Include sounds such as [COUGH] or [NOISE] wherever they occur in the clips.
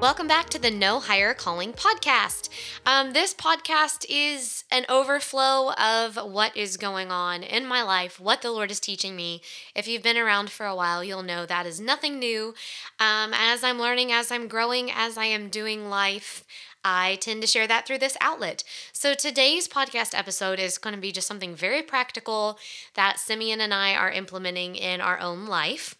Welcome back to the No Higher Calling podcast. Um, this podcast is an overflow of what is going on in my life, what the Lord is teaching me. If you've been around for a while, you'll know that is nothing new. Um, as I'm learning, as I'm growing, as I am doing life, I tend to share that through this outlet. So today's podcast episode is going to be just something very practical that Simeon and I are implementing in our own life.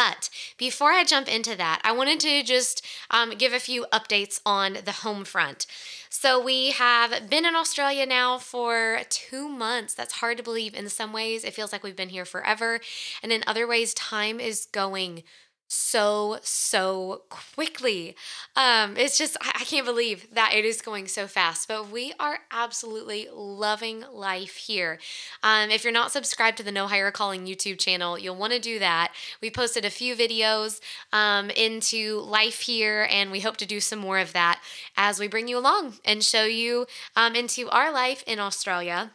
But before I jump into that, I wanted to just um, give a few updates on the home front. So we have been in Australia now for two months. That's hard to believe in some ways. It feels like we've been here forever. And in other ways, time is going so so quickly. Um it's just I, can't believe that it is going so fast but we are absolutely loving life here. Um if you're not subscribed to the no higher calling youtube channel you'll want to do that. We posted a few videos um into life here and we hope to do some more of that as we bring you along and show you um into our life in australia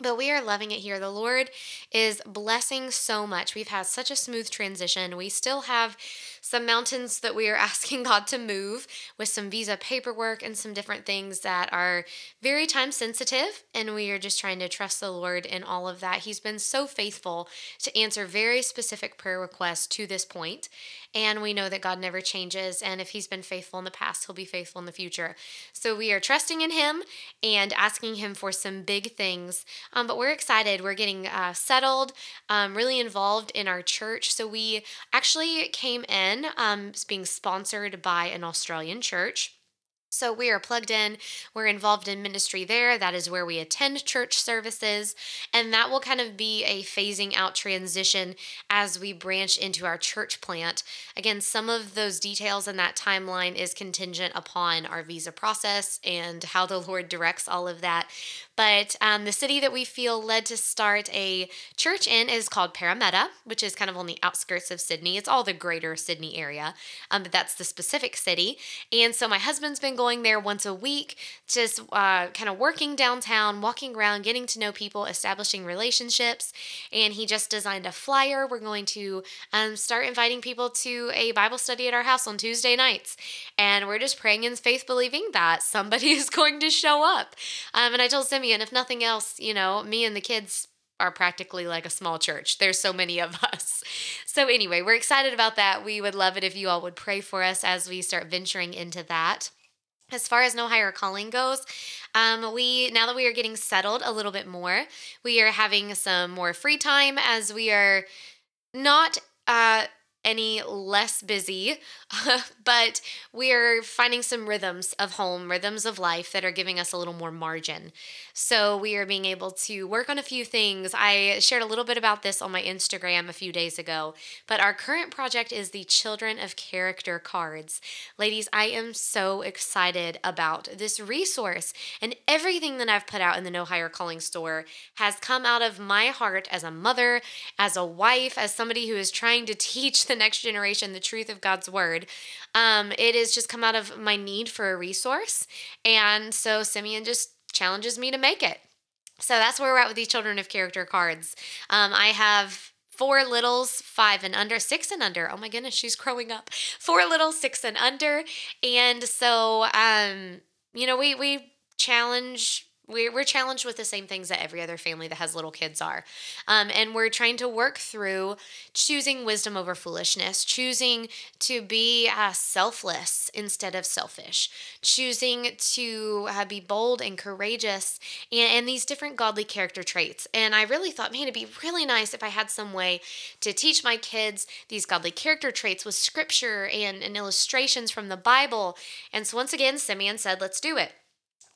but we are loving it here. The Lord is blessing so much. We've had such a smooth transition. We still have some mountains that we are [LAUGHS] asking God to move with some visa paperwork and some different things that are very time sensitive. And we are just trying to trust the Lord in all of that. He's been so faithful to answer very specific prayer requests to this point. And we know that God never changes. And if He's been faithful in the past, He'll be faithful in the future. So we are trusting in Him and asking Him for some big things. Um, but we're excited. We're getting uh, settled, um, really involved in our church. So we actually came in um, being sponsored by an Australian church. So we are plugged in. We're involved in ministry there. That is where we attend church services. And that will kind of be a phasing out transition as we branch into our church plant. Again, some of those details and that timeline is contingent upon our visa process and how the Lord directs all of that. But um, the city that we feel led to start a church in is called Parramatta, which is kind of on the outskirts of Sydney. It's all the greater Sydney area, um, but that's the specific city. And so my husband's been going there once a week, just uh, kind of working downtown, walking around, getting to know people, establishing relationships. And he just designed a flyer. We're going to um, start inviting people to a Bible study at our house on Tuesday nights. And we're just praying in faith, believing that somebody [LAUGHS] is going to show up. Um, and I told Simeon, if nothing else, you know, me and the kids are practically like a small church. There's so many of us. So, anyway, we're excited about that. We would love it if you all would pray for us as we start venturing into that. As far as no higher calling goes, um, we now that we are getting settled a little bit more, we are having some more free time as we are not uh, any less busy, [LAUGHS] but we are finding some rhythms of home, rhythms of life that are giving us a little more margin. So we are being able to work on a few things. I shared a little bit about this on my Instagram a few days ago, but our current project is the Children of Character cards. Ladies, I am so excited about this resource, and everything that I've put out in the No Higher Calling store has come out of my heart as a mother, as a wife, as somebody who is trying to [LAUGHS] teach the the next generation the truth of God's word. Um, it has just come out of my need for a resource. And so Simeon just challenges me to make it. So that's where we're at with these children of character cards. Um, I have four littles, five and under, six and under. Oh my goodness, she's growing up. Four little, six and under. And so, um, you know, we we challenge we're, we're challenged with the same things that every other family that has little kids are. Um, and we're trying to work through choosing wisdom over foolishness, choosing to be uh, selfless instead of selfish, choosing to uh, be bold and courageous, and, and these different godly character traits. And I really thought, man, it'd be really nice if I had some way to teach my kids these godly character traits with scripture and, and illustrations from the Bible. And so once again, Simeon said, let's do it.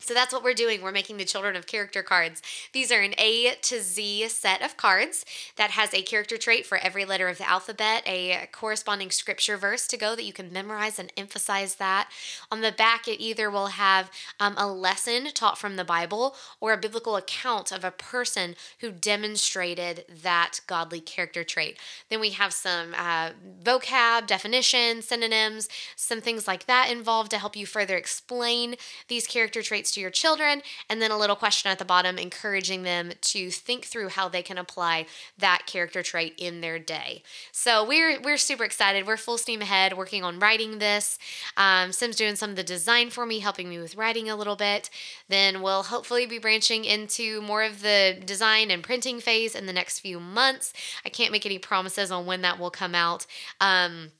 So that's what we're doing. We're making the Children of Character cards. These are an A to Z set of cards that has a character trait for every letter of the alphabet, a corresponding scripture verse to go that you can memorize and emphasize that. On the back, it either will have um, a lesson taught from the Bible or a biblical account of a person who demonstrated that godly character trait. Then we have some uh, vocab, definitions, synonyms, some things like that involved to help you further explain these character traits to your children, and then a little question at the bottom encouraging them to think through how they can apply that character trait in their day. So we're we're super excited. We're full steam ahead working on writing this. Um, Sim's doing some of the design for me, helping me with writing a little bit. Then we'll hopefully be branching into more of the design and printing phase in the next few months. I can't make any promises on when that will come out. Um,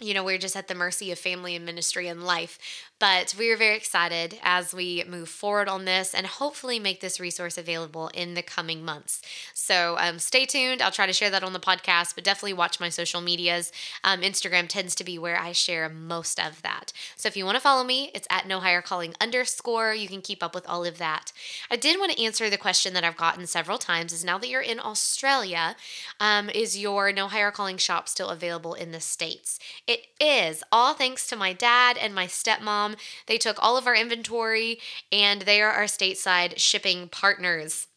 you know, we're just at the mercy of family and ministry and life. But we are very excited as we move forward on this and hopefully make this resource available in the coming months. So um, stay tuned. I'll try to share that on the podcast, but definitely watch my social medias. Um, Instagram tends to be where I share most of that. So if you want to follow me, it's at no higher calling underscore. You can keep up with all of that. I did want to answer the question that I've gotten several times is now that you're in Australia, um, is your no higher calling shop still available in the States? It is, all thanks to my dad and my stepmom they took all of our inventory and they are our stateside shipping partners.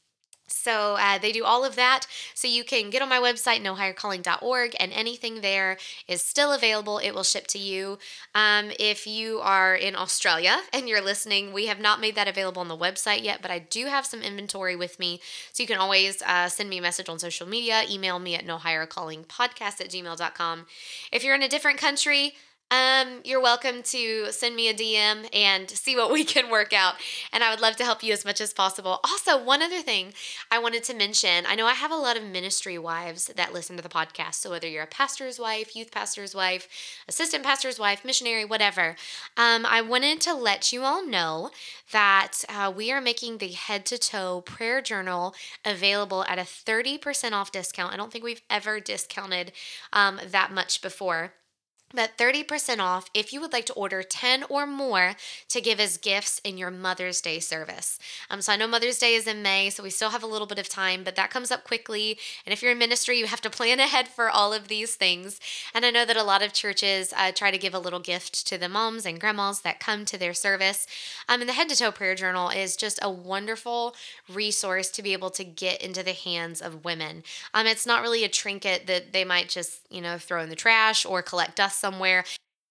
So uh, they do all of that. So you can get on my website, nohighercalling.org, and anything there is still available. It will ship to you. Um, if you are in Australia and you're listening, we have not made that available on the website yet, but I do have some inventory with me. So you can always uh, send me a message on social media, email me at nohighercallingpodcast at gmail.com. If you're in a different country, um, you're welcome to send me a DM and see what we can work out. And I would love to help you as much as possible. Also, one other thing I wanted to mention I know I have a lot of ministry wives that listen to the podcast. So, whether you're a pastor's wife, youth pastor's wife, assistant pastor's wife, missionary, whatever, um, I wanted to let you all know that uh, we are making the head to toe prayer journal available at a 30% off discount. I don't think we've ever discounted um, that much before but 30% off if you would like to order 10 or more to give as gifts in your Mother's Day service. Um, so I know Mother's Day is in May, so we still have a little bit of time, but that comes up quickly. And if you're in ministry, you have to plan [LAUGHS] ahead for all of these things. And I know that a lot of churches uh, try to give a little gift to the moms and grandmas that come to their service. Um, and the Head to Toe Prayer Journal is just a wonderful resource to be able to get into the hands of women. Um, it's not really a trinket that they might just, you know, throw in the trash or collect dust somewhere.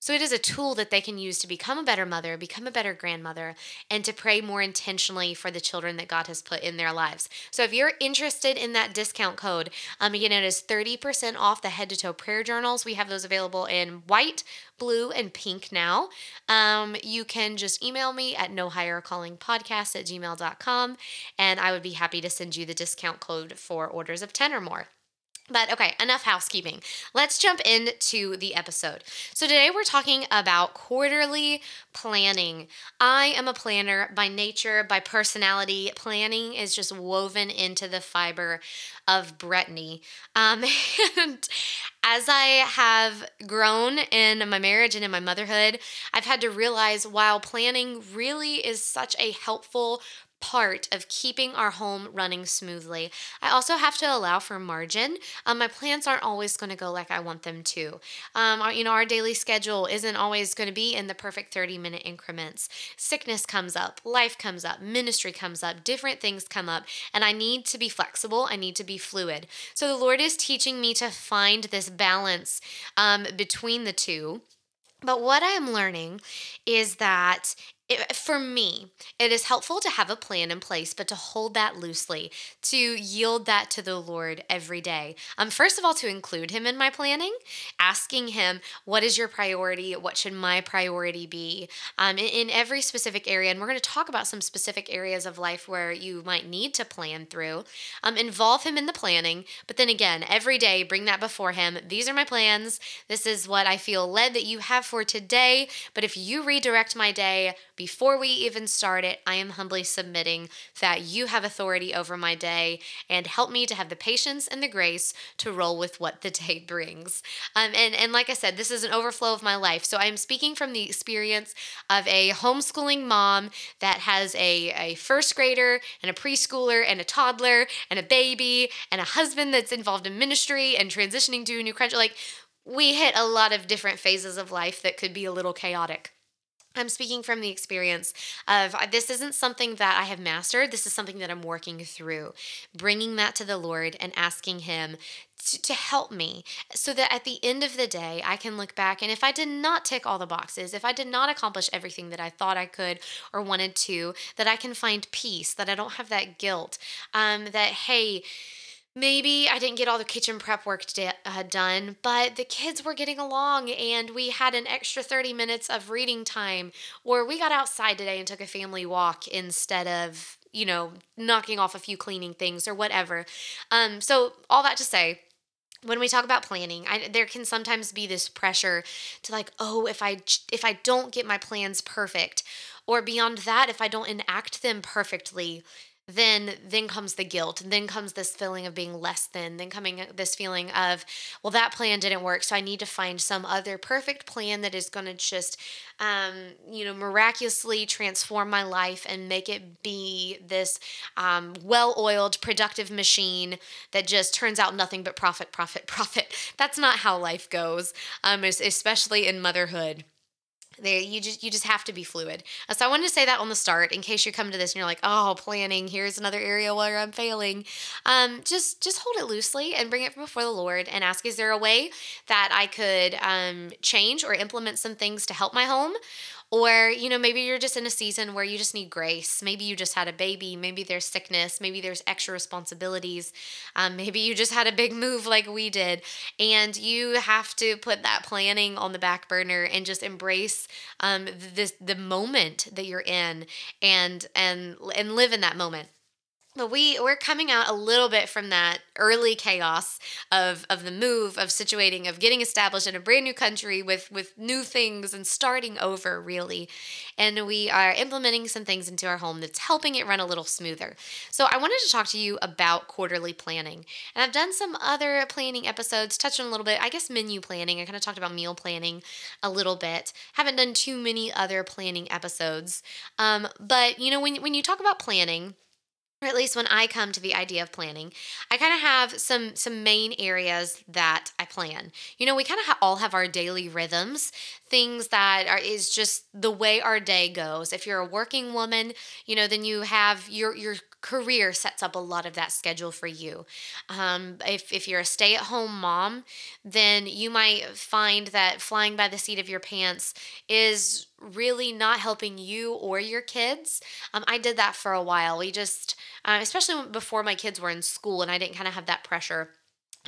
So it is a tool that they can use to become a better mother, become a better grandmother, and to pray more intentionally for the children that God has put in their lives. So if you're interested in that discount code, um, it is 30% off the head to toe prayer journals. We have those available in white, blue, and pink now. Um, you can just email me at no higher calling podcast at gmail.com, and I would be happy to send you the discount code for orders of 10 or more. But okay, enough housekeeping. Let's jump into the episode. So, today we're talking about quarterly planning. I am a planner by nature, by personality. Planning is just woven into the fiber of Brittany. Um, [LAUGHS] and as I have grown in my marriage and in my motherhood, I've had to realize while planning really is such a helpful part of keeping our home running smoothly. I also have to allow for margin. Um, my plans aren't always going to go like I want them to. Um, our, you know, our daily schedule isn't always going to be in the perfect 30 minute increments. Sickness comes up, life comes up, ministry comes up, different things come up, and I need to be flexible. I need to be fluid. So the Lord is teaching me to find this balance um, between the two. But what I am learning is that it, for me, it is helpful to have a plan in place, but to hold that loosely, to yield that to the Lord every day. Um, first of all, to include Him in my planning, asking Him, What is your priority? What should my priority be? Um, in, in every specific area. And we're going to talk about some specific areas of life where you might need to plan through. Um, involve Him in the planning, but then again, every day, bring that before Him. These are my plans. This is what I feel led that you have for today. But if you redirect my day, before we even start it, I am humbly submitting that you have authority over my day and help me to have the patience and the grace to roll with what the day [LAUGHS] brings. Um, and, and like I said, this is an overflow of my life. So I'm speaking from the experience of a homeschooling mom that has a, a first grader and a preschooler and a toddler and a baby and a husband that's involved in ministry and transitioning to a new country. Like, we hit a lot of different phases of life that could be a little chaotic. I'm speaking from the experience of uh, this isn't something that I have mastered. This is something that I'm working through, bringing that to the Lord and asking Him to, to, help me so that at the end of the day, I can look back. And if I did not tick all the boxes, if I did not accomplish everything that I thought I could or wanted to, that I can find peace, that I don't have that guilt, um, that, hey, maybe I didn't get all the kitchen prep work d- uh, done, but the kids were getting along and we had an extra 30 minutes of reading time, or we got outside today and took a family walk instead of, you know, knocking off a few cleaning things or whatever. Um, so, all that to say, when we talk about planning I, there can sometimes be this pressure to like oh if i if i don't get my plans perfect or beyond that if i don't enact them perfectly then then comes the guilt and then comes this feeling of being less than then coming this feeling of well that plan didn't work so i need to find some other perfect plan that is going to just um, you know miraculously transform my life and make it be this um, well-oiled productive machine that just turns out nothing but profit profit [LAUGHS] profit. That's not how life goes um, especially in motherhood there you just you just have to be fluid. Uh, so i wanted to say that on the start in case you come to this and you're like oh planning here's another area where i'm failing. Um, just just hold it loosely and bring it before the lord and ask is there a way that i could um, change or implement some things to help my home or, you know, maybe you're just in a season where you just need grace. Maybe you just had a baby. Maybe there's sickness. Maybe there's extra responsibilities. Um, maybe you just had a big move like we did. And you have to put that planning on the back burner and just embrace um, this, the moment that you're in and, and, and live in that moment but we we're coming out a little bit from that early chaos of of the move of situating of getting established in a brand new country with with new things and starting over really. And we are implementing some things into our home that's helping it run a little smoother. So i wanted to talk to you about quarterly planning. And i've done some other planning episodes touched on a little bit i guess menu planning. I kind of talked about meal planning a little bit. Haven't done too many other planning episodes. Um, but you know when, when you talk about planning or at least when I come to the idea of planning, I kind of have some some main areas that I plan. You know, we kind of ha- all have our daily rhythms, things that are is just the way our day goes. If you're a working woman, you know, then you have your your career sets up a lot of that schedule for you. Um, if, if you're a stay at home mom, then you might find that flying by the seat of your pants is really not helping you or your kids. Um, I did that for a while. We just, uh, especially before my kids were in school and I didn't kind of have that pressure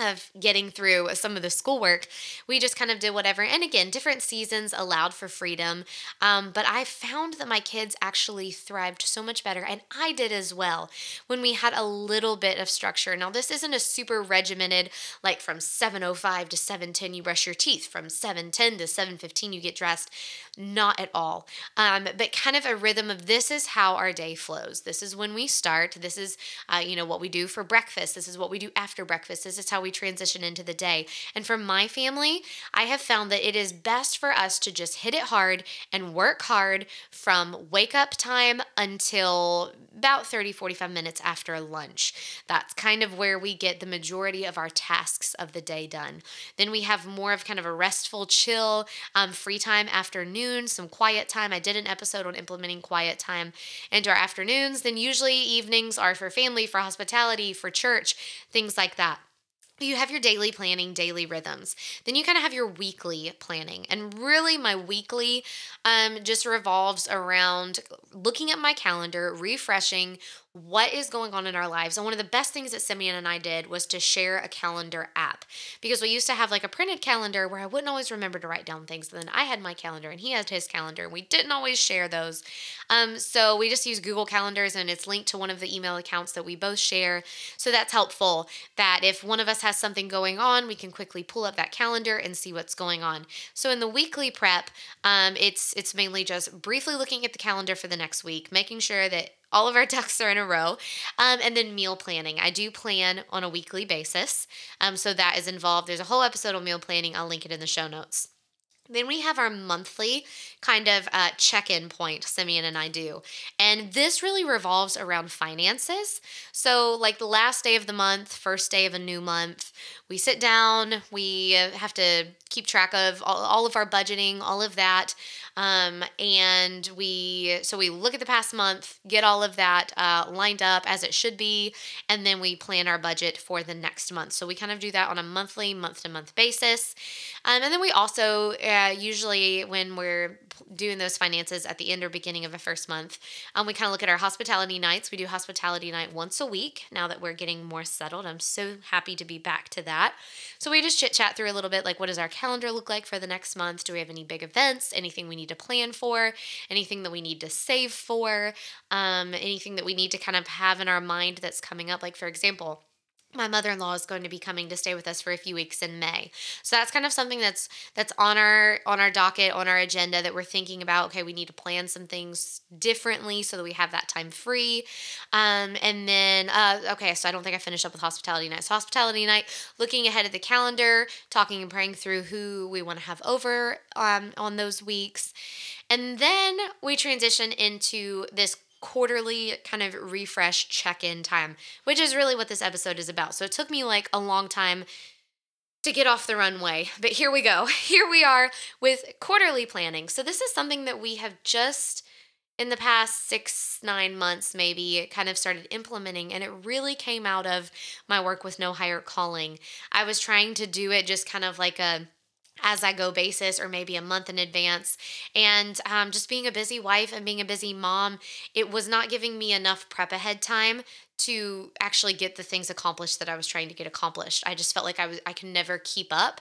of getting through some of the schoolwork, we just kind of did whatever. And again, different seasons allowed for freedom. Um, but I found that my kids actually thrived so much better, and I did as well when we had a little bit of structure. Now, this isn't a super regimented, like from 7.05 to 7.10 you brush your teeth, from 7.10 to 7.15 you get dressed. Not at all. Um, but kind of a rhythm of this is how our day flows. This is when we start. This is, uh, you know, what we do for breakfast. This is what we do after breakfast. This is how we we transition into the day. And for my family, I have found that it is best for us to just hit it hard and work hard from wake up time until about 30, 45 minutes after lunch. That's kind of where we get the majority of our tasks of the day done. Then we have more of kind of a restful, chill, um, free time afternoon, some quiet time. I did an episode on implementing quiet time into our afternoons. Then usually evenings are for family, for hospitality, for church, things like that you have your daily planning, daily rhythms. Then you kind of have your weekly planning. And really, my weekly um, just revolves around looking at my calendar, refreshing what is going on in our lives. And one of the best things that Simeon and I did was to share a calendar app because we used to have like a printed calendar where I wouldn't always remember to write down things. And then I had my calendar and he had his calendar and we didn't always share those. Um, so we just use Google Calendars and it's linked to one of the email accounts that we both share. So that's helpful that if one of us has something going on, we can quickly pull up that calendar and see what's going on. So in the weekly prep, um, it's it's mainly just briefly looking at the calendar for the next week, making sure that all of our [LAUGHS] ducks are in a row. Um, and then meal planning. I do plan on a weekly basis. Um, so that is involved. There's a whole episode on meal planning. I'll link it in the show notes. Then we have our monthly kind of uh, check in point, Simeon and I do. And this really revolves around finances. So, like the last day of the month, first day of a new month, we sit down, we have to keep track of all, all of our budgeting, all of that. Um, and we, so we look at the past month, get all of that uh, lined up as it should be, and then we plan our budget for the next month. So we kind of do that on a monthly, month to month basis. Um, and then we also, uh, usually when we're doing those finances at the end or beginning of a first month, um, we kind of look at our hospitality nights. We do hospitality night once a week now that we're getting more settled. I'm so happy to be back to that. So we just chit chat through a little bit like, what does our calendar look like for the next month? Do we have any big events? Anything we need to plan for? Anything that we need to save for? Um, anything that we need to kind of have in our mind that's coming up? Like, for example, my mother-in-law is going to be coming to stay with us for a few weeks in May. So that's kind of something that's that's on our on our docket, on our agenda that we're thinking about, okay, we need to plan some things differently so that we have that time free. Um, and then uh, okay, so I don't think I finished up with hospitality night. So hospitality night, looking ahead at the calendar, talking and praying through who we want to have over um, on those weeks. And then we transition into this quarterly kind of refresh check in time, which is really what this episode is about. So it took me like a long time to get off the runway, but here we go. [LAUGHS] Here we are with quarterly planning. So this is something that we have just in the past six, nine months, maybe kind of started implementing. And it really came out of my work with No Higher Calling. I was trying to do it just kind of like a as I go basis or maybe a month in advance. And um, just being a busy wife and being a busy mom, it was not giving me enough prep ahead time to actually get the things accomplished that I was trying to get accomplished. I just felt like I was I could never keep up.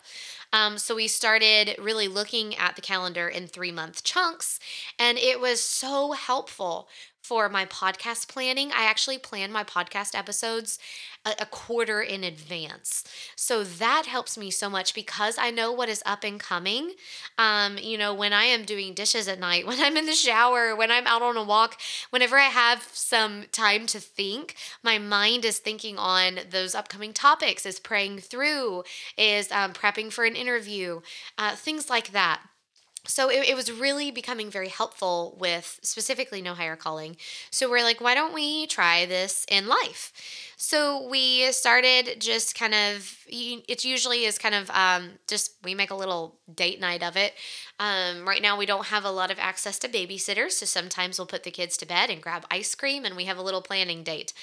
Um, so we started really looking at the calendar in three month chunks, and it was so helpful for my podcast planning. I actually plan my podcast episodes a, a, quarter in advance. So that helps me so much because I know what is up and coming. Um, you know, when I am doing dishes at night, [LAUGHS] when I'm in the shower, when I'm out on a walk, whenever I have some time to think, my mind is thinking on those upcoming topics, is praying through, is um, prepping for an interview, uh, things like that so it, it was really becoming very helpful with specifically no higher calling. So we're like why don't we try this in life? So we started just kind of it usually is kind of um, just we make a little date night of it. Um, right now we don't have a lot of access to babysitters so sometimes we'll put the kids to bed and grab ice cream and we have a little planning date.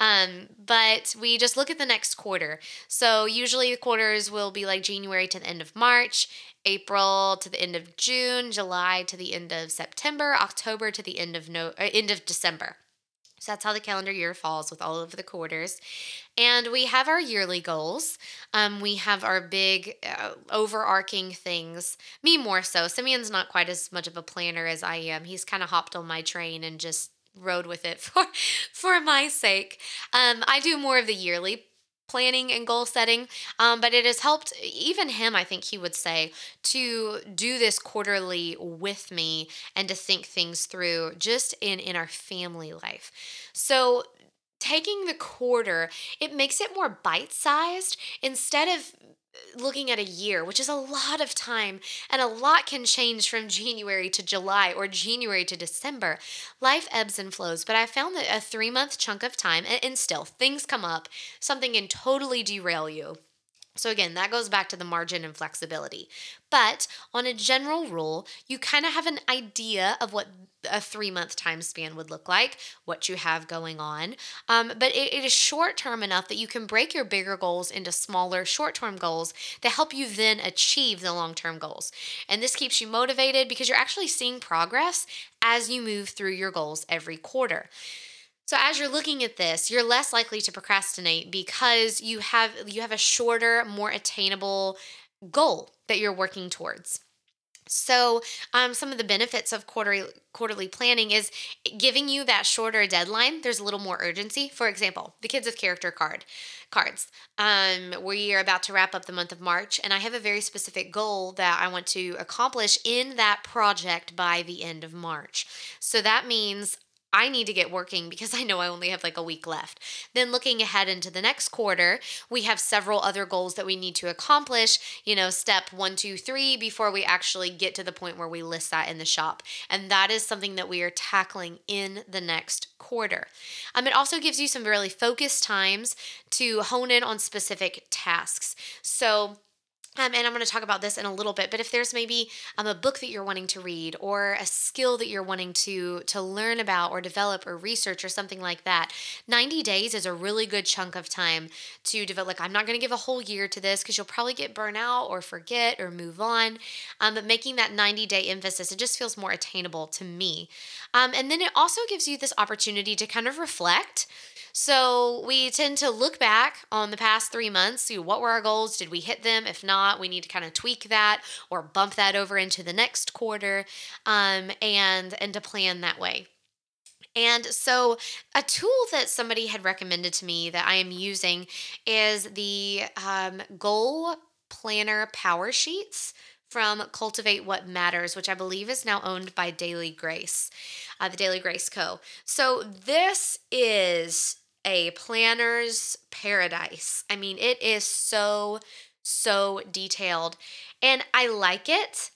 Um, but we just look at the next quarter. So usually the quarters will be like january to the end of march April to the end of June, July to the end of September, October to the end of no uh, end of December. So that's how the calendar year falls with all of the quarters. And we have our yearly goals. Um, we have our big uh, overarching things. Me more so. Simeon's not quite as much of a planner as I am. He's kind of hopped on my train and just rode with it [LAUGHS] for for my sake. Um, I do more of the yearly planning and goal setting. Um, but it has helped even him, I think he would say, to do this quarterly with me and to think things through just in in our family life. So taking the quarter, it makes it more bite sized instead of looking at a year, which is a lot of time, and a lot can change from January to July or January to December. Life ebbs and flows, but I found that a three month chunk of time, and, still things come up, something can totally derail you. So, again, that goes back to the margin and flexibility. But on a general rule, you kind of have an idea of what a three month time span would look like, what you have going on. Um, but it, it is short term enough that you can break your bigger goals into smaller short term goals that help you then achieve the long term goals. And this keeps you motivated because you're actually seeing progress as you move through your goals every quarter. So as you're looking at this, you're less likely to procrastinate because you have you have a shorter, more attainable goal that you're working towards. So, um, some of the benefits of quarterly quarterly planning is giving you that shorter deadline. There's a little more urgency. For example, the Kids of Character card cards. Um, we are about to wrap up the month of March, and I have a very specific goal that I want to accomplish in that project by the end of March. So that means I need to get working because I know I only have like a week left. Then looking ahead into the next quarter, we have several other goals that we need to accomplish, you know, step one, two, three, before we actually get to the point where we list that in the shop. And that is something that we are tackling in the next quarter. Um, it also gives you some really focused times to hone in on specific tasks. So, um, and I'm going to talk about this in a little bit, but if there's maybe um, a book that you're wanting to read or a skill that you're wanting to to learn about or develop or research or something like that, 90 days is a really good chunk of time to develop. Like I'm not going to give a whole year to this because you'll probably get burnout or forget or move on. Um, but making that 90 day emphasis, it just feels more attainable to me. Um, and then it also gives you this opportunity to kind of reflect so we tend to look back on the past three months, see what were our goals, did we hit them? If not, we need to kind of tweak that or bump that over into the next quarter, um, and and to plan that way. And so, a tool that somebody had recommended to me that I am using is the um, Goal Planner Power Sheets from Cultivate What Matters, which I believe is now owned by Daily Grace, uh, the Daily Grace Co. So, this is a planner's paradise. I mean, it is so, so detailed. And I like it.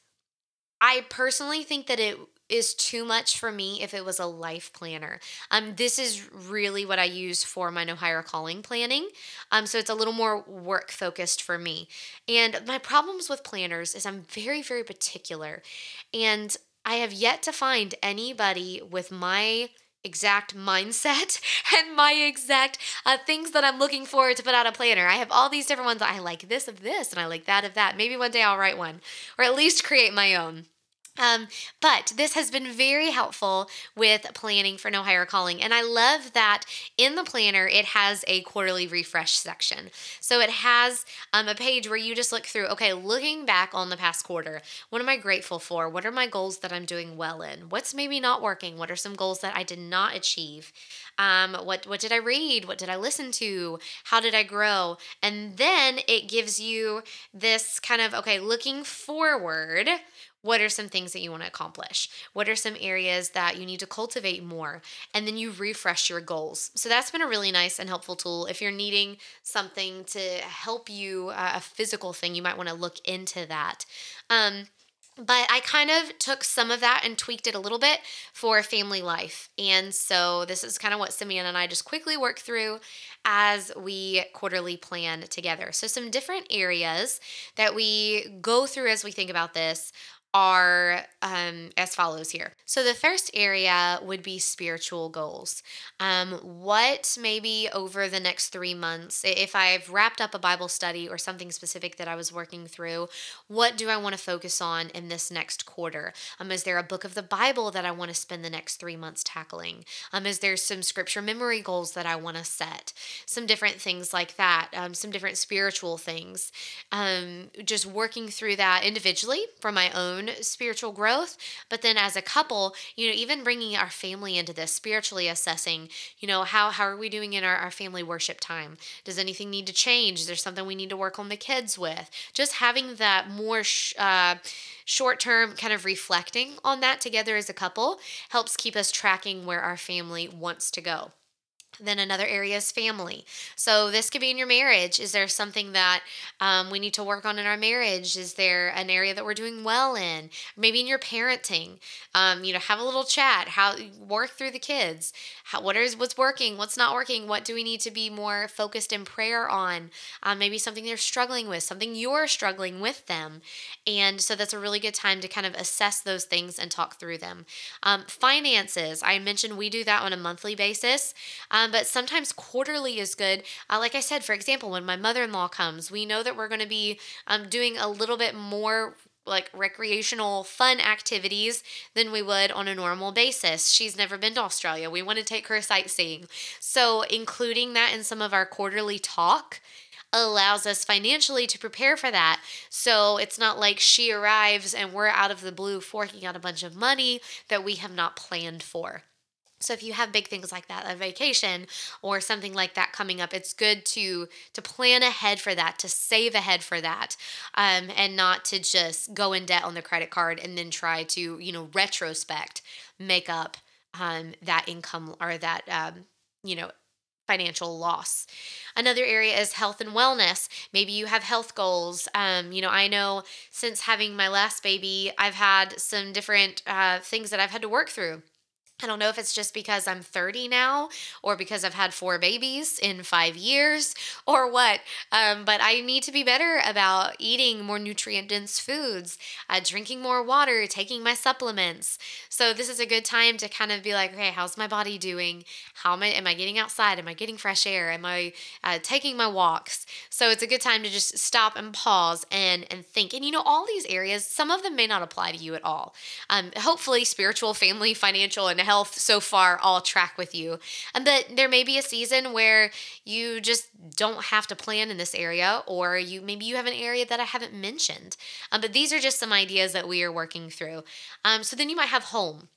I personally think that it is too much for me if it was a life planner. Um, this is really what I use for my No Higher Calling planning. Um, so it's a little more work focused for me. And my problems with planners is I'm very, very particular. And I have yet to find anybody with my exact mindset [LAUGHS] and my exact uh, things that I'm looking for to put out a planner. I have all these different ones. I like this of this and I like that of that. Maybe one day I'll write one or at least create my own. Um, but this has been very helpful with planning for No Higher Calling. And I love that in the planner, it has a quarterly refresh section. So it has um, a page where you just look through, okay, looking back on the past quarter, what am I grateful for? What are my goals that I'm doing well in? What's maybe not working? What are some goals that I did not achieve? Um, what what did I read? What did I listen to? How did I grow? And then it gives you this kind of okay, looking forward what are some things that you want to accomplish? What are some areas that you need to cultivate more? And then you refresh your goals. So that's been a really nice and helpful tool. If you're needing something to help you, uh, a physical thing, you might want to look into that. Um, but I kind of took some of that and tweaked it a little bit for family life. And so this is kind of what Simeon and I just quickly work through as we quarterly plan together. So, some different areas that we go through as we think about this are um, as follows here. So, the first area would be spiritual goals. Um, what maybe over the next three months, if I've wrapped up a Bible study or something specific that I was working through, what do I want to focus on in this next quarter? Um, is there a book of the Bible that I want to spend the next three months tackling? Um, is there some scripture memory goals that I want to set? Some different things like that, um, some different spiritual things. Um, just working through that individually for my own spiritual growth, but then as a couple, you know, even bringing our family into this, spiritually assessing, you know, how how are we doing in our, our family worship time? Does anything need to change? Is there something we need to work on the kids with? Just having that more sh- uh, short term kind of reflecting on that together as a couple helps keep us tracking where our family wants to go. Then another area is family. So this could be in your marriage. Is there something that um, we need to work on in our marriage? Is there an area that we're doing well in? Maybe in your parenting, um, you know, have a little chat. How work through the kids. How, what is what's working? What's not working? What do we need to be more focused in prayer on? Um, maybe something they're struggling with, something you're struggling with them, and so that's a really good time to kind of assess those things and talk through them. Um, finances. I mentioned we do that on a monthly basis. Um, um, but sometimes quarterly is good. Uh, like I said, for example, when my mother in law comes, we know that we're going to be um, doing a little bit more like recreational fun activities than we would on a normal basis. She's never been to Australia. We want to take her sightseeing. So, including that in some of our quarterly talk allows us financially to prepare for that. So, it's not like she arrives and we're out of the blue forking out a bunch of money that we have not planned for. So if you have big things like that, a vacation or something like that coming up, it's good to to plan ahead for that, to save ahead for that, um, and not to just go in debt on the credit card and then try to you know retrospect make up um, that income or that um, you know financial loss. Another area is health and wellness. Maybe you have health goals. Um, you know, I know since having my last baby, I've had some different uh, things that I've had to work through I don't know if it's just because I'm 30 now or because I've had four babies in five years or what, um, but I need to be better about eating more nutrient dense foods, uh, drinking more water, taking my supplements. So, this is a good time to kind of be like, okay, how's my body doing? How am I, am I getting outside? Am I getting fresh air? Am I uh, taking my walks? So, it's a good time to just stop and pause and, and think. And you know, all these areas, some of them may not apply to you at all. Um, hopefully, spiritual, family, [LAUGHS] financial, and health so far all track with you. And but there may be a season where you just don't have to plan in this area, or you maybe you have an area that I haven't mentioned. Um, but these are just some ideas that we are working through. Um, so then you might have home.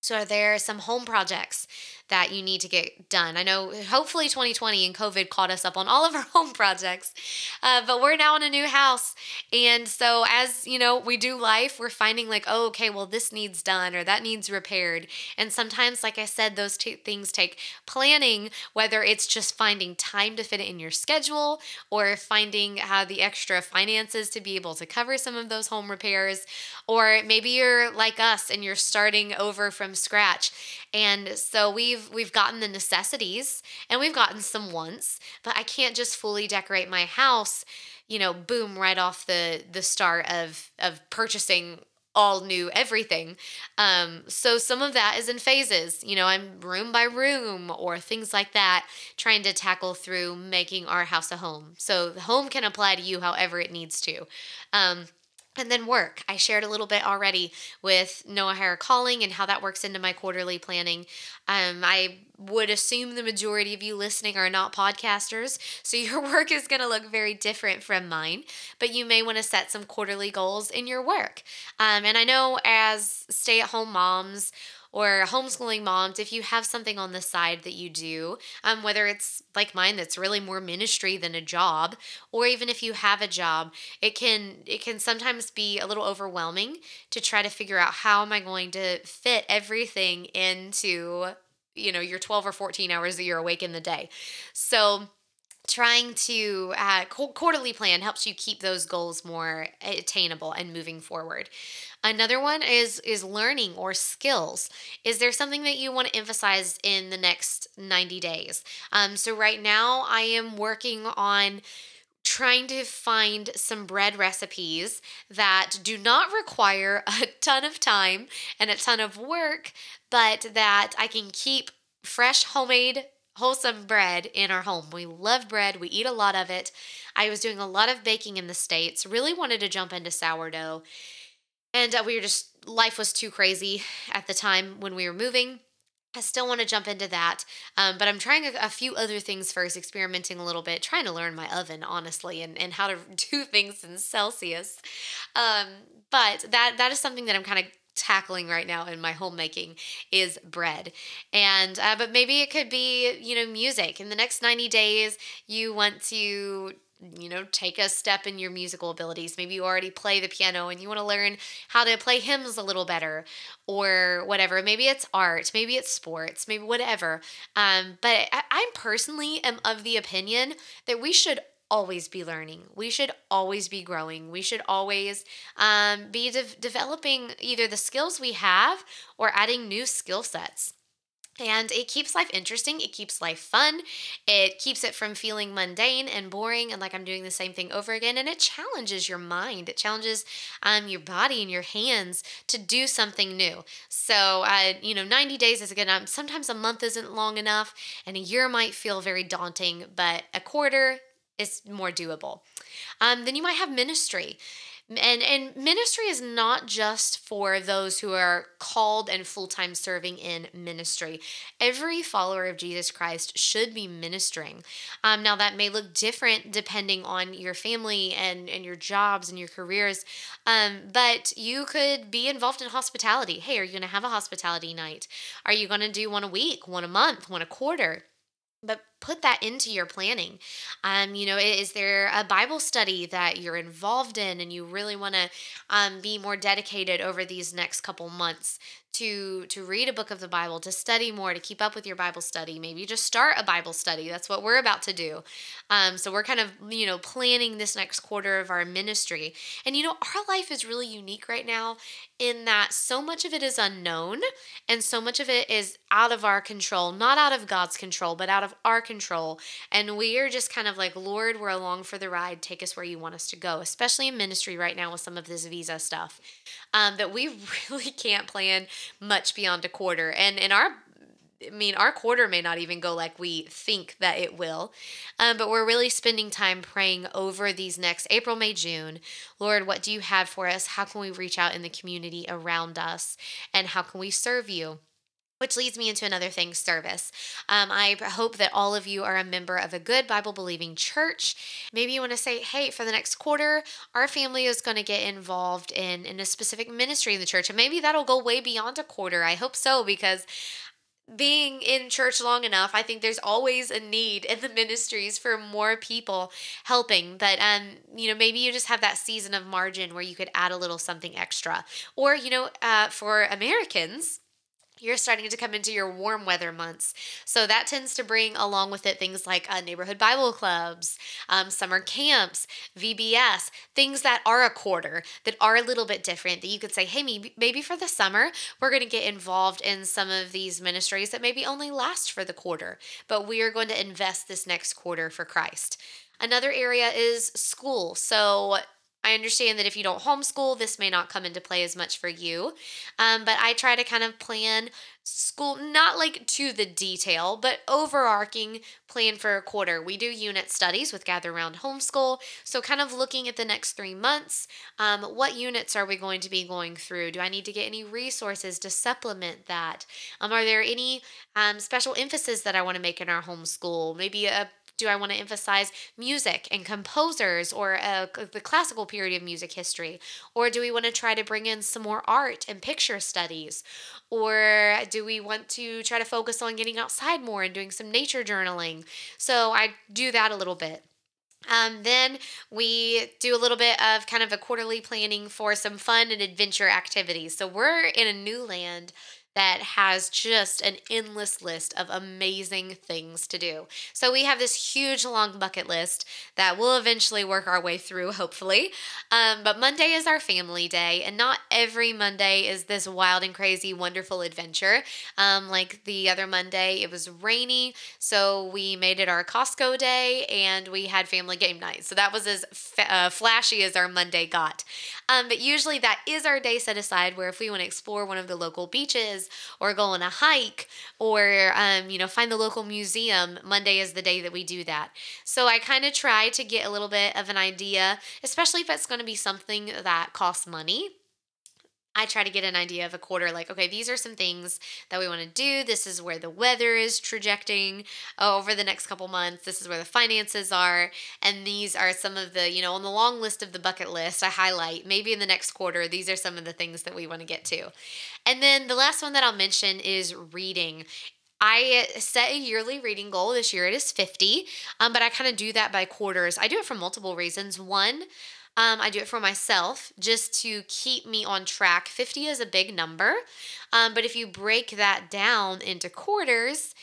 So, are there some home projects that you need to get done? I know hopefully 2020 and COVID caught us up on all of our [LAUGHS] home projects, uh, but we're now in a new house. And so, as you know, we do life, we're finding like, oh, okay, well, this needs done or that needs repaired. And sometimes, like I said, those two things take planning, whether it's just finding time to fit it in your schedule or finding uh, the extra finances to be able to cover some of those home repairs. Or maybe you're like us and you're starting over from scratch. And so we've we've gotten the necessities and we've gotten some wants, but I can't just fully decorate my house, you know, boom right off the the start of of purchasing all new everything. Um, so some of that is in phases. You know, I'm room by room or things like that, trying to tackle through making our house a home. So the home can apply to you however it needs to. Um, and then work. I shared a little bit already with No Higher Calling and how that works into my quarterly planning. Um, I would assume the majority of you listening are not podcasters, so [LAUGHS] your work is going to look very different from mine, but you may want to set some quarterly goals in your work. Um, and I know as stay at home moms, or homeschooling moms, if you have something on the side that you do, um, whether it's like mine that's really more ministry than a job, or even if you have a job, it can it can sometimes be a little overwhelming to try to figure out how am I going to fit everything into you know your 12 or 14 hours that you're awake in the day. So trying to uh, quarterly plan helps you keep those goals more attainable and moving forward. Another one is is learning or skills. Is there something that you want to emphasize in the next 90 days? Um, so right now i am working on trying to find some bread recipes that do not require a ton of time and a ton of work but that i can keep fresh homemade wholesome bread in our home. We love bread, we eat a lot of it. I was doing a lot of baking in the States, really wanted to jump into sourdough. And uh, we were just, life was too crazy at the time when we were moving. I still want to jump into that, um, but I'm trying a, a, few other things first, experimenting a little bit, trying to learn my oven, honestly, and, and how to [LAUGHS] do things in Celsius. Um, but that that is something that I'm kind of tackling right now in my homemaking is bread. And uh, but maybe it could be you know music. In the next 90 days you want to you know take a step in your musical abilities. Maybe you already play the piano and you want to learn how to play hymns a little better or whatever. Maybe it's art maybe it's sports maybe whatever. Um, but I, I personally am of the opinion that we should always be learning. We should always be growing. We should always um, be de- developing either the skills we have or adding new skill sets. And it keeps life interesting. It keeps life fun. It keeps it from feeling mundane and boring and like I'm doing the same thing over again. And it challenges your mind. It challenges um, your body and your hands to do something new. So, uh, you know, 90 days is a good. Um, sometimes a month isn't long enough, and a year might feel very daunting, but a quarter, is more doable. Um, then you might have ministry. and and ministry is not just for those who are called and full-time serving in ministry. Every follower of jesus christ should be ministering. Um, now that may look different depending on your family and and your jobs and your careers um, but you could be involved in hospitality. Hey are you going to have a hospitality night? Are you going to do one a week one a month one a quarter but put that into your planning. Um, you know, is there a Bible study that you're involved in and you really want to um, be more dedicated over these next couple months to to read a book of the Bible, to study more, to keep up with your Bible study? Maybe just start a Bible study. That's what we're about to do. Um, so we're kind of you know planning this next quarter of our ministry. And you know, our life is really unique right now in that so much of it is unknown and so much of it is out of our control, not out of God's control, but out of our control. And we are just kind of like, Lord, we're along for the ride. Take us where you want us to go, especially in ministry right now with some of this visa stuff. Um, that we [LAUGHS] really can't plan much beyond a quarter. And in our I mean, our quarter may not even go like we think that it will, um, but we're really spending time praying over these next April, May, June. Lord, what do you have for us? How can we reach out in the community around us? And how can we serve you? Which leads me into another thing service. Um, I hope that all of you are a member of a good Bible believing church. Maybe you want to say, hey, for the next quarter, our family is going to get involved in, in a specific ministry in the church. And maybe that'll go way beyond a quarter. I hope so, because being in church long enough, I think there's always a need in the [LAUGHS] ministries for more people helping. But um, you know, maybe you just have that season of margin where you could add a little something extra, or you know, uh, for Americans you're starting to come into your warm weather months. So that tends to bring along with it things like uh, neighborhood Bible clubs, um, summer camps, VBS, things that are a quarter, that are a little bit different, that you could say, hey, maybe, maybe for the summer, we're going to get involved in some of these ministries that maybe only last for the quarter, but we are going to invest this next quarter for Christ. Another area is school. So I understand that if you don't homeschool, this may not come into play as much for you. Um, but I try to kind of plan school, not like to the detail, but overarching plan for a quarter. We do unit studies with GatherRound Homeschool. So, kind of looking at the next three months, um, what units are we going to be going through? Do I need to get any resources to supplement that? Um, are there any um, special emphasis that I want to make in our homeschool? Maybe a do I want to emphasize music and composers or uh, the classical period of music history? Or do we want to try to bring in some more art and picture studies? Or do we want to try to focus on getting outside more and doing some nature journaling? So I do that a little bit. Um, then we do a little bit of kind of a quarterly planning for some fun and adventure activities. So we're in a new land that has just an endless list of amazing things to do. So we have this huge long bucket list that we'll eventually work our way through, hopefully. Um, but Monday is our family day, and not every Monday is this wild and crazy, wonderful adventure. Um, like the other Monday, it was rainy, so we made it our Costco day and we had family game night. So that was as uh, flashy as our Monday got. Um, but usually that is our day set aside where if we want to explore one of the local beaches, or go on a hike or um, you know find the local museum. Monday is the day that we do that. So i kind of try to get a little bit of an idea especially if it's going to be something that costs money I try to get an idea of a quarter like, okay, these are some things that we want to do. This is where the weather is trajecting over the next couple months. This is where the finances are. And these are some of the, you know, on the long list of the bucket list, I highlight maybe in the next quarter, these are some of the things that we want to get to. And then the last one that I'll mention is reading. I set a yearly reading goal. This year it is 50, um, but I kind of do that by quarters. I do it for multiple reasons. One, um, I do it for myself just to keep me on track. 50 is a big number, um, but if you break that down into quarters,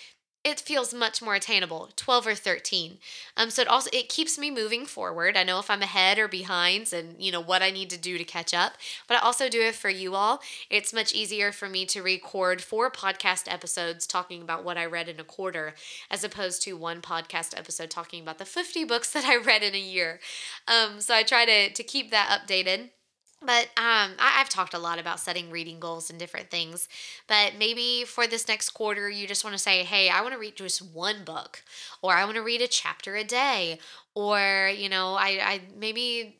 it feels much more attainable 12 or 13 um so it also it keeps me moving forward. I know if i'm ahead or behind and you know what i need to do to catch up but i also do it for you all. It's much easier for me to record four podcast episodes talking about what i read in a quarter as opposed to one podcast episode talking about the 50 books [LAUGHS] that i read in a year. Um so i try to to keep that updated but um, I, have talked a lot about setting reading goals and different things. But maybe for this next quarter, you just want to say, hey, I want to read just one book, or I want to read a chapter a day, or, you know, I, I maybe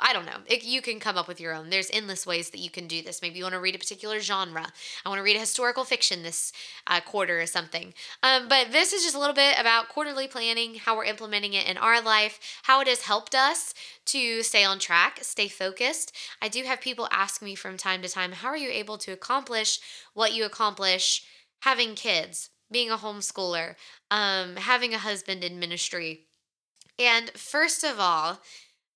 I don't know. It, you can come up with your own. There's endless ways that you can do this. Maybe you want to read a particular genre. I want to read a historical fiction this uh, quarter or something. Um, but this is just a little bit about quarterly planning, how we're implementing it in our life, how it has helped us to stay on track, stay focused. I do have people ask me from time to time, how are you able to accomplish what you accomplish having kids, being a homeschooler, um, having a husband in ministry? And first of all,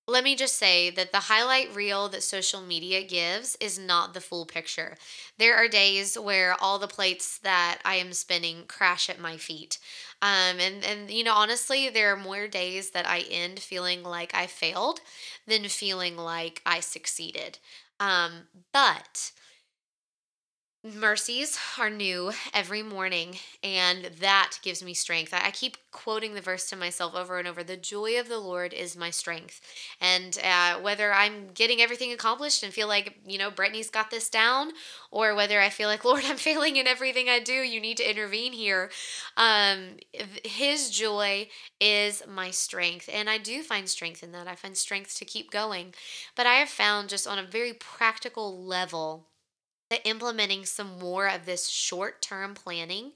let me just say that the highlight reel that social media gives is not the full picture. There are days where all the plates that I am spinning crash at my feet. Um, and, and, you know, honestly, there are more days that I end feeling like I failed than feeling like I succeeded. Um, but mercies are new every morning and that gives me strength. I, keep quoting the verse to myself over and over the joy of the lord is my strength. And uh, whether i'm getting everything accomplished and feel like you know brittany's got this down or whether i feel like [LAUGHS] lord i'm failing in everything i do you need to intervene here um, his joy is my strength and i do find strength in that. I find strength to keep going. But i have found just on a very practical level implementing some more of this short term planning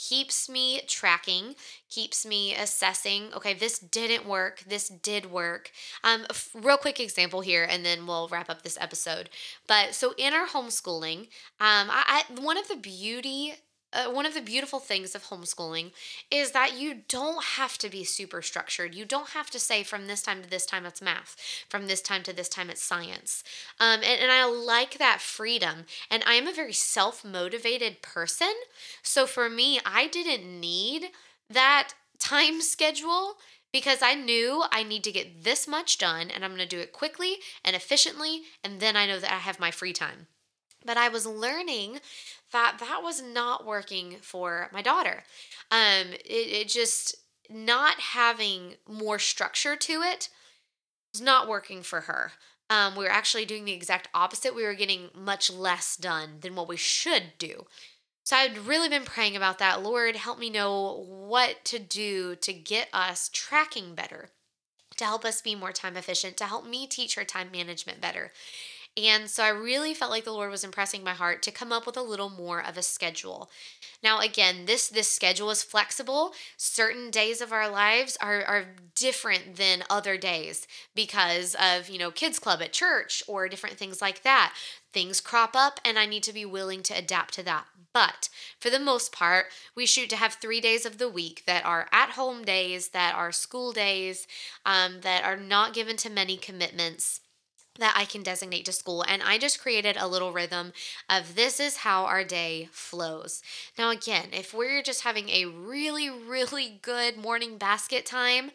keeps me tracking, keeps me assessing. Okay, this didn't work. This did work. Um, real quick example here, and then we'll wrap up this episode. But so in our homeschooling, um, I, I one of the beauty uh, one of the beautiful things of homeschooling is that you don't have to be super structured. You don't have to say from this time to this time it's math, from this time to this time it's science. Um, and, and I like that freedom. And I am a very self motivated person. So for me, I didn't need that time [LAUGHS] schedule because I knew I need to get this much done and I'm going to do it quickly and efficiently. And then I know that I have my free time. But I was learning that that was not working for my daughter. Um, it, it just not having more structure to it was not working for her. Um, we were actually doing the exact opposite. We were getting much less done than what we should do. So I'd really been praying about that. Lord, help me know what to do to get us tracking better, to help us be more time efficient, to help me teach her time management better. And so I really felt like the Lord was impressing my heart to come up with a little more of a schedule. Now again, this this schedule is flexible. Certain days of our lives are are different than other days because of, you know, kids club at church or different things like that. Things crop up and I need to be willing to adapt to that. But for the most part, we shoot to have three days of the week that are at home days, that are school days, um, that are not given to many commitments that I can designate to school. And I just created a little rhythm of this is how our day flows. Now, again, if we're just having a really, really good morning basket time,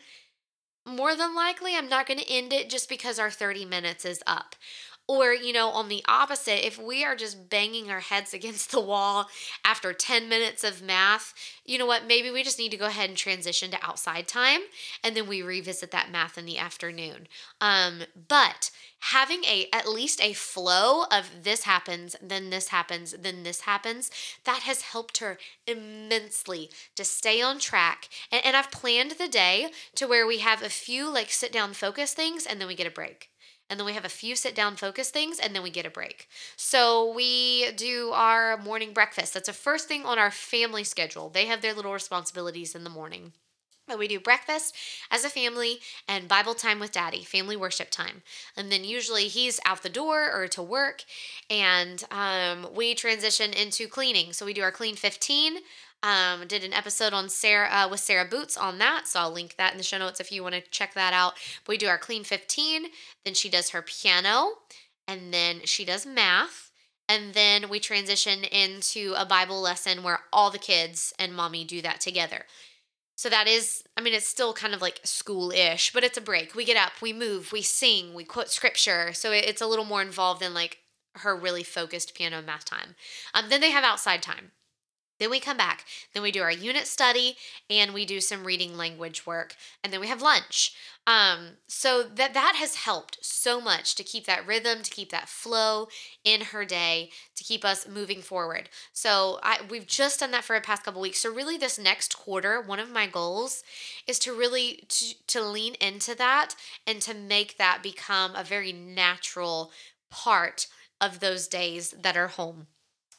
more than likely I'm not going to end it just because our 30 minutes is up. Or, you know, on the opposite, if we are just banging our heads against the wall after 10 minutes of math, you know what? Maybe we just need to go ahead and transition to outside time and then we revisit that math in the afternoon. Um, but having a at least a flow of this happens, then this happens, then this happens, that has helped her immensely to stay on track. And, and I've planned the day to where we have a few like sit down focus things and then we get a break and then we have a few sit down focus things and then we get a break. So we do our morning breakfast. That's the first thing on our family schedule. They have their little responsibilities in the morning. But we do breakfast as a family and Bible time with daddy, family worship time. And then usually he's out the door or to work, and um, we transition into cleaning. So we do our clean 15, um, did an episode on Sarah uh, with Sarah Boots on that, so I'll link that in the show notes if you want to check that out. But we do our clean 15, then she does her piano, and then she does math, and then we transition into a Bible lesson where all the kids and mommy do that together. So that is, I mean, it's still kind of like school ish, but it's a break. We get up, we move, we sing, we quote scripture. So it's a little more involved than like her really focused piano and math time. Um, then they have outside time. Then we come back. Then we do our unit study and we do some reading language work. And then we have lunch. Um, so that that has helped so much to keep that rhythm, to keep that flow in her day, to keep us moving forward. So I we've just done that for the past couple weeks. So really this next quarter, one of my goals is to really to, to lean into that and to make that become a very natural part of those days that are home.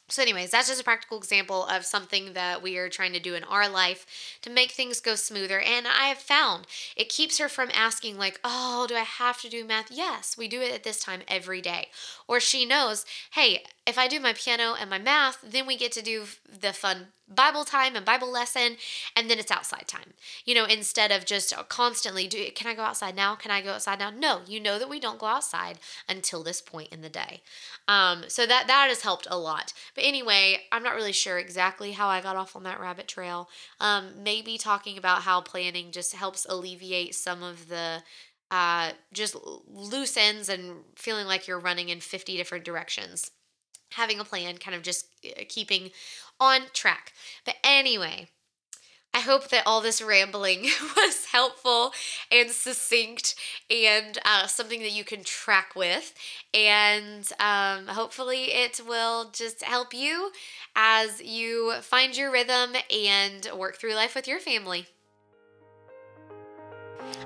So, anyways, that's just a practical example of something that we are trying to do in our life to make things go smoother. And I have found it keeps her from asking, like, oh, do I have to do math? Yes, we do it at this time every day. Or she knows, hey, if I do my piano and my math, then we get to do the fun Bible time and Bible lesson, and then it's outside time. You know, instead of just constantly do, can I go outside now? Can I go outside now? No, you know that we don't go outside until this point in the day. Um, so that that has helped a lot. But anyway, I'm not really sure exactly how I got off on that rabbit trail. Um, maybe talking about how planning just helps alleviate some of the uh, just loose ends and feeling like you're running in 50 different directions having a plan, kind of just uh, keeping on track. But anyway, I hope that all this rambling [LAUGHS] was helpful and succinct and uh, something that you can track with. And um, hopefully, it will just help you as you find your rhythm and work through life with your family.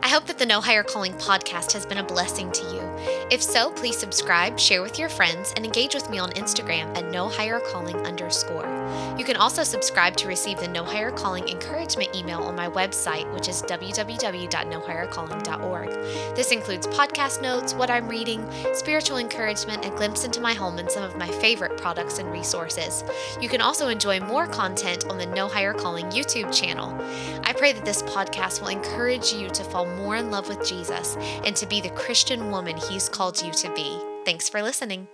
I hope that the No Higher Calling podcast has been a blessing to you. If so, please subscribe, share with your friends, and engage with me on Instagram at No Calling underscore. You can also subscribe to receive the No Higher Calling encouragement email on my website, which is www.nohighercalling.org. This includes podcast notes, what I'm reading, spiritual encouragement, a glimpse into my home, and some of my favorite products and resources. You can also enjoy more content on the No Higher Calling YouTube channel. I pray that this podcast will encourage you to fall more in love with Jesus and to be the Christian woman He's called you to be. Thanks for listening.